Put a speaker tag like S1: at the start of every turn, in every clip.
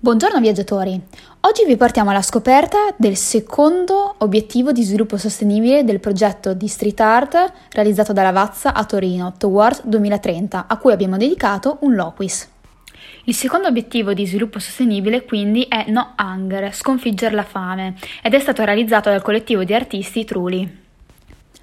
S1: Buongiorno viaggiatori! Oggi vi portiamo alla scoperta del secondo obiettivo di sviluppo sostenibile del progetto di street art realizzato dalla Vazza a Torino, Towards 2030, a cui abbiamo dedicato un loquis. Il secondo obiettivo di sviluppo sostenibile quindi è No Hunger, sconfiggere la fame, ed è stato realizzato dal collettivo di artisti Truli.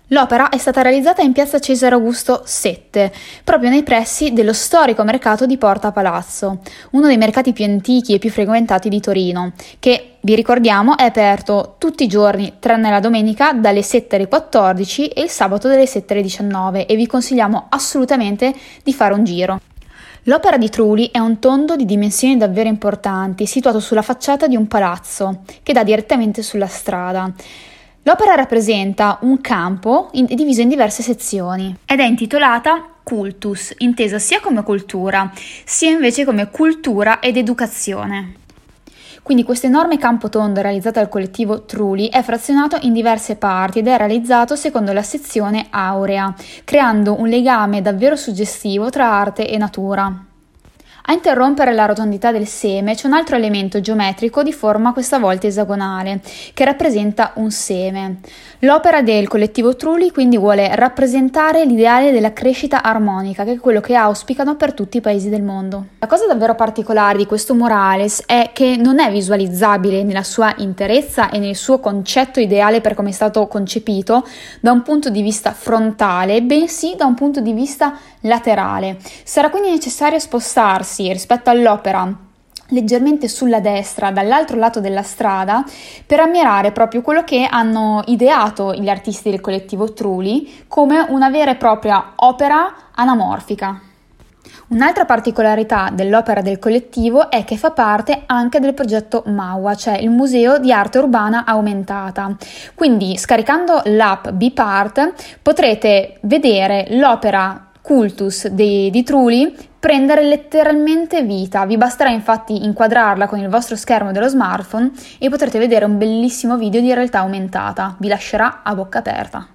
S1: L'opera è stata realizzata in piazza Cesare Augusto 7, proprio nei pressi dello storico mercato di Porta Palazzo, uno dei mercati più antichi e più frequentati di Torino, che, vi ricordiamo, è aperto tutti i giorni, tranne la domenica, dalle 7 alle 14 e il sabato dalle 7 alle 19 e vi consigliamo assolutamente di fare un giro. L'opera di Trulli è un tondo di dimensioni davvero importanti, situato sulla facciata di un palazzo, che dà direttamente sulla strada. L'opera rappresenta un campo in, diviso in diverse sezioni ed è intitolata Cultus, intesa sia come cultura, sia invece come cultura ed educazione. Quindi questo enorme campo tondo realizzato dal collettivo Truli è frazionato in diverse parti ed è realizzato secondo la sezione aurea, creando un legame davvero suggestivo tra arte e natura. A interrompere la rotondità del seme c'è un altro elemento geometrico di forma questa volta esagonale, che rappresenta un seme. L'opera del collettivo Trulli quindi vuole rappresentare l'ideale della crescita armonica, che è quello che auspicano per tutti i paesi del mondo. La cosa davvero particolare di questo murales è che non è visualizzabile nella sua interezza e nel suo concetto ideale per come è stato concepito da un punto di vista frontale, bensì da un punto di vista laterale. Sarà quindi necessario spostarsi trovarsi rispetto all'opera leggermente sulla destra, dall'altro lato della strada, per ammirare proprio quello che hanno ideato gli artisti del collettivo Truli come una vera e propria opera anamorfica. Un'altra particolarità dell'opera del collettivo è che fa parte anche del progetto MAUA, cioè il Museo di Arte Urbana Aumentata. Quindi scaricando l'app Bipart potrete vedere l'opera Cultus di, di Trulli prendere letteralmente vita. Vi basterà infatti inquadrarla con il vostro schermo dello smartphone e potrete vedere un bellissimo video di realtà aumentata. Vi lascerà a bocca aperta.